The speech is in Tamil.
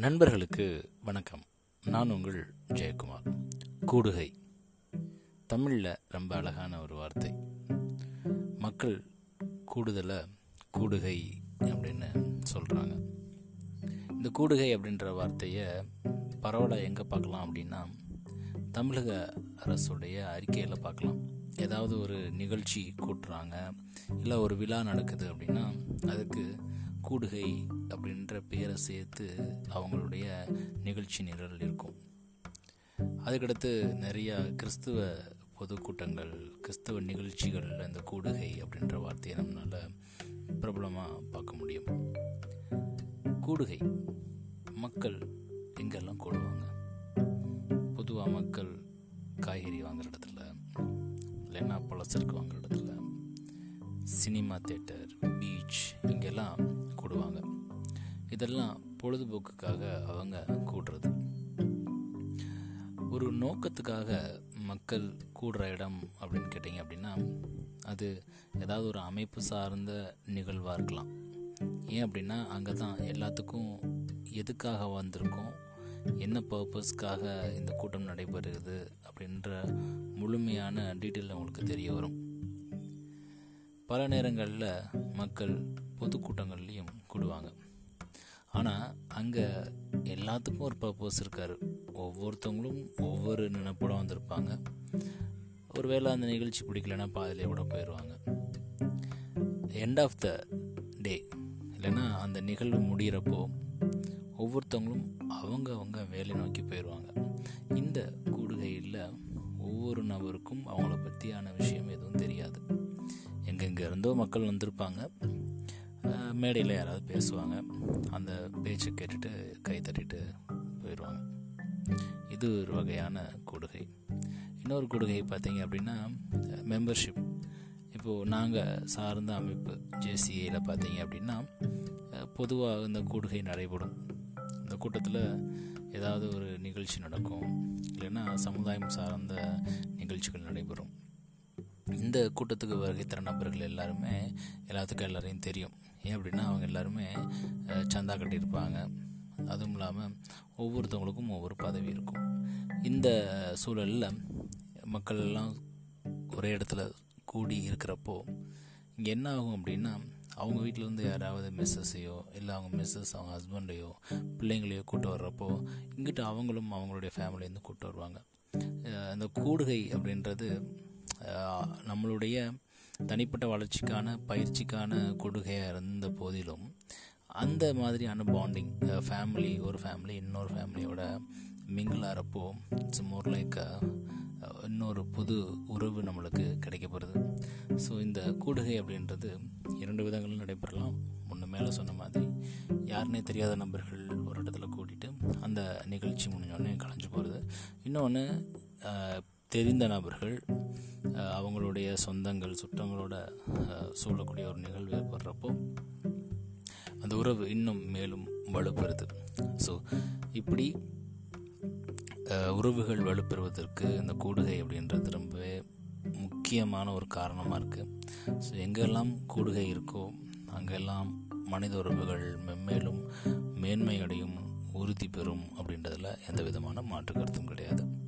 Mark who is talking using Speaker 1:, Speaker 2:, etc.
Speaker 1: நண்பர்களுக்கு வணக்கம். நான் உங்கள் ஜெயக்குமார். கூடுகை. தமிழில் ரொம்ப அழகான ஒரு வார்த்தை. மக்கள் கூடுதலை கூடுகை அப்படின்னு சொல்கிறாங்க இந்த கூடுகை அப்படின்ற வார்த்தையை பரவலாக எங்கே பார்க்கலாம் அப்படின்னா தமிழக அரசுடைய அறிக்கையில் பார்க்கலாம். ஏதாவது ஒரு நிகழ்ச்சி கூட்டுறாங்க இல்லை ஒரு விழா நடக்குது அப்படின்னா அதுக்கு கூடுகை அப்படின்ற பெயரை சேர்த்து அவங்களுடைய நிகழ்ச்சி நிரல் இருக்கும். அதுக்கடுத்து நிறையா கிறிஸ்துவ பொதுக்கூட்டங்கள் கிறிஸ்தவ நிகழ்ச்சிகள் அந்த கூடுகை அப்படின்ற வார்த்தையை நம்மளால் பிரபலமாக பார்க்க முடியும். கூடுகை மக்கள் எங்கெல்லாம் கூடுவாங்க? பொதுவாக மக்கள் காய்கறி வாங்குற இடத்துல இல்லைன்னா பழசருக்கு வாங்குற இடத்துல சினிமா தேட்டர் பீச் இங்கெல்லாம் கூடுவாங்க. இதெல்லாம் பொழுதுபோக்குக்காக அவங்க கூடுறது. ஒரு நோக்கத்துக்காக மக்கள் கூடுற இடம் அப்படின்னு கேட்டிங்க அப்படின்னா அது ஏதாவது ஒரு அமைப்பு சார்ந்த நிகழ்வாக இருக்கலாம். ஏன் அப்படின்னா அங்கே தான் எல்லாத்துக்கும் எதுக்காக வந்திருக்கோம் என்ன பர்பஸ்க்காக இந்த கூட்டம் நடைபெறுகிறது அப்படின்ற முழுமையான டீட்டெயில் அவங்களுக்கு தெரிய வரும். பல நேரங்களில் மக்கள் பொதுக்கூட்டங்கள்லேயும் கூடுவாங்க. ஆனால் அங்கே எல்லாத்துக்கும் ஒரு பர்பஸ் இருக்கார். ஒவ்வொருத்தவங்களும் ஒவ்வொரு நினைப்போட வந்திருப்பாங்க. ஒருவேளை அந்த நிகழ்ச்சி பிடிக்கலன்னா பாதிலே கூட போயிடுவாங்க எண்ட் ஆஃப் த டே இல்லைன்னா அந்த நிகழ்வு முடிகிறப்போ ஒவ்வொருத்தவங்களும் அவங்க அவங்க வேலை நோக்கி போயிடுவாங்க இந்த கூடுகையில் ஒவ்வொரு நபருக்கும் அவங்கள பற்றியான விஷயம் எந்தோ மக்கள் வந்திருப்பாங்க. மேடையில் யாராவது பேசுவாங்க. அந்த பேச்சை கேட்டுட்டு கை தட்டிட்டு போயிடுவாங்க. இது ஒரு வகையான கூடுகை இன்னொரு கூடுகை பார்த்தீங்க அப்படின்னா மெம்பர்ஷிப் இப்போது நாங்கள் சார்ந்த அமைப்பு ஜேசிஏயில் பார்த்தீங்க அப்படின்னா பொதுவாக இந்த கூடுகை நடைபெறும். இந்த கூட்டத்தில் ஏதாவது ஒரு நிகழ்ச்சி நடக்கும். இல்லைன்னா சமுதாயம் சார்ந்த நிகழ்ச்சிகள் நடைபெறும். இந்த கூட்டத்துக்கு வருகை தர நபர்கள் எல்லாருமே எல்லாத்துக்கும் எல்லாரையும் தெரியும். ஏன் அப்படின்னா அவங்க எல்லாருமே சந்தா கட்டியிருப்பாங்க. அதுவும் இல்லாமல் ஒவ்வொருத்தவங்களுக்கும் ஒவ்வொரு பதவி இருக்கும். இந்த சூழலில் மக்கள் எல்லாம் ஒரே இடத்துல கூடி இருக்கிறப்போ இங்கே என்ன ஆகும் அப்படின்னா அவங்க வீட்டிலேருந்து யாராவது மிஸ்ஸஸையோ இல்லை அவங்க மிஸ்ஸஸ் அவங்க ஹஸ்பண்டையோ பிள்ளைங்களையோ கூட்டு வர்றப்போ இங்கிட்ட அவங்களும் அவங்களுடைய ஃபேமிலியிலேருந்து கூட்டு வருவாங்க. அந்த கூடுகை அப்படின்றது நம்மளுடைய தனிப்பட்ட வளர்ச்சிக்கான பயிற்சிக்கான கொடுகையாக இருந்த போதிலும் அந்த மாதிரியான பாண்டிங் ஃபேமிலி ஒரு ஃபேமிலி இன்னொரு ஃபேமிலியோட மிங்கிள் ஆகிறப்போ இட்ஸ் மோர் லைக் இன்னொரு புது உறவு நம்மளுக்கு கிடைக்கப்படுது ஸோ இந்த கூடுகை அப்படின்றது இரண்டு விதங்களும் நடைபெறலாம். முன்ன மேலே சொன்ன மாதிரி யாருனே தெரியாத நபர்கள் ஒரு இடத்துல கூட்டிகிட்டு அந்த நிகழ்ச்சி முடிஞ்சோடனே கலைஞ்சு போகிறது இன்னொன்று தெரிந்த நபர்கள் அவங்களுடைய சொந்தங்கள் சுற்றங்களோட சூழக்கூடிய ஒரு நிகழ்வு ஏற்படுறப்போ அந்த உறவு இன்னும் மேலும் வலுப்பெறுது. ஸோ இப்படி உறவுகள் வலுப்பெறுவதற்கு இந்த கூடுகை அப்படின்றது ரொம்பவே முக்கியமான ஒரு காரணமாக இருக்குது ஸோ எங்கெல்லாம் கூடுகை இருக்கோ அங்கெல்லாம் மனித உறவுகள் மென்மேலும் மேன்மையடையும் உறுதி பெறும் அப்படின்றதில் எந்த விதமான மாற்று கருத்தும் கிடையாது.